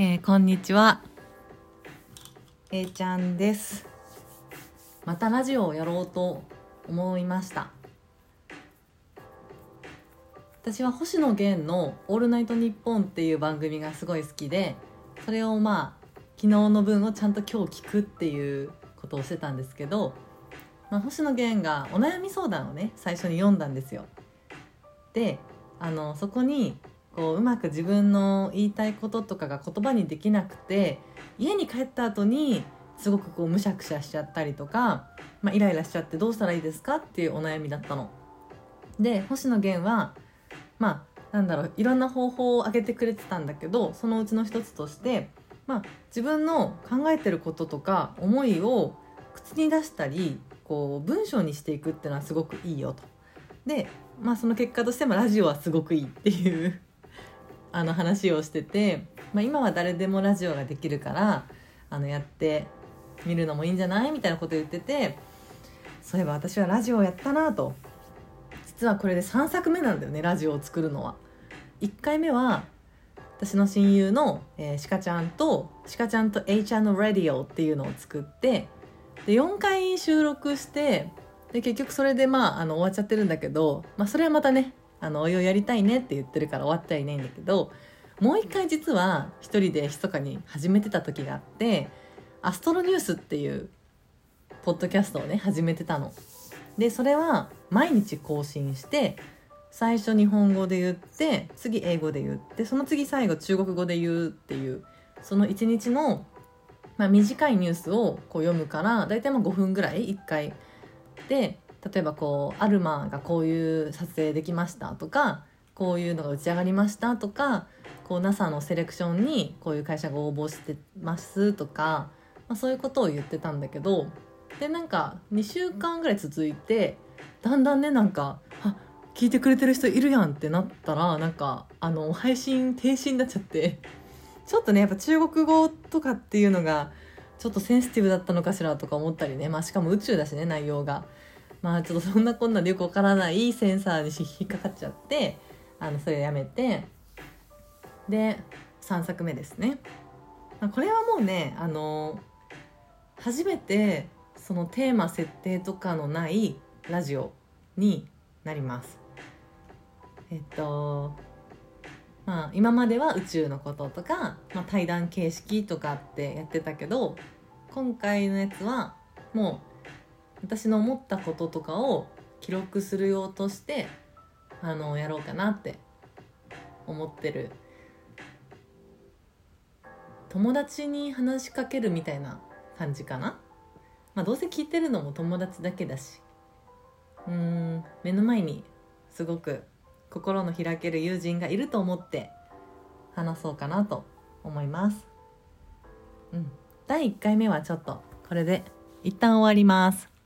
えー、こんにちは。A ちゃんです。またラジオをやろうと思いました。私は星野源の「オールナイトニッポン」っていう番組がすごい好きでそれをまあ昨日の分をちゃんと今日聞くっていうことをしてたんですけど、まあ、星野源がお悩み相談をね最初に読んだんですよ。であのそこにこううまく自分の言いたいこととかが言葉にできなくて家に帰った後にすごくこうむしゃくしゃしちゃったりとか、まあ、イライラしちゃってどうしたらいいですかっていうお悩みだったの。で星野源はまあなんだろういろんな方法を挙げてくれてたんだけどそのうちの一つとして、まあ、自分の考えてることとか思いを口に出したりこう文章にしていくっていうのはすごくいいよと。で、まあ、その結果としてもラジオはすごくいいっていうあの話をしてて、まあ、今は誰でもラジオができるからあのやってみるのもいいんじゃないみたいなこと言っててそういえば私はラジオをやったなと実はこれで3作目なんだよねラジオを作るのは。1回目は私の親友の、えー、シカちゃんとシカちゃんと A ちゃんの「ラディオ」っていうのを作ってで4回収録してで結局それでまああの終わっちゃってるんだけど、まあ、それはまたねあのお湯をやりたいねって言ってるから終わってはいないんだけどもう一回実は一人で密かに始めてた時があって「アストロニュース」っていうポッドキャストをね始めてたの。でそれは毎日更新して最初日本語で言って次英語で言ってその次最後中国語で言うっていうその一日の、まあ、短いニュースをこう読むから大体まあ5分ぐらい1回で例えばこうアルマがこういう撮影できましたとかこういうのが打ち上がりましたとかこう NASA のセレクションにこういう会社が応募してますとか、まあ、そういうことを言ってたんだけどでなんか2週間ぐらい続いてだんだんねなんかあ聞いてくれてる人いるやんってなったらなんかあの配信停止になっちゃってちょっとねやっぱ中国語とかっていうのがちょっとセンシティブだったのかしらとか思ったりね、まあ、しかも宇宙だしね内容が。まあちょっとそんなこんなでよくわからないセンサーに引っかかっちゃってあのそれやめて。で3作目ですね、まあ、これはもうねあの初めてそのテーマ設定とかのないラジオになります。えっとまあ今までは宇宙のこととか、まあ、対談形式とかってやってたけど今回のやつはもう私の思ったこととかを記録するようとしてあのやろうかなって思ってる。友達に話しかけるみたいな感じかな。まあどうせ聞いてるのも友達だけだし。うん目の前にすごく心の開ける友人がいると思って話そうかなと思います。うん。第1回目はちょっとこれで一旦終わります。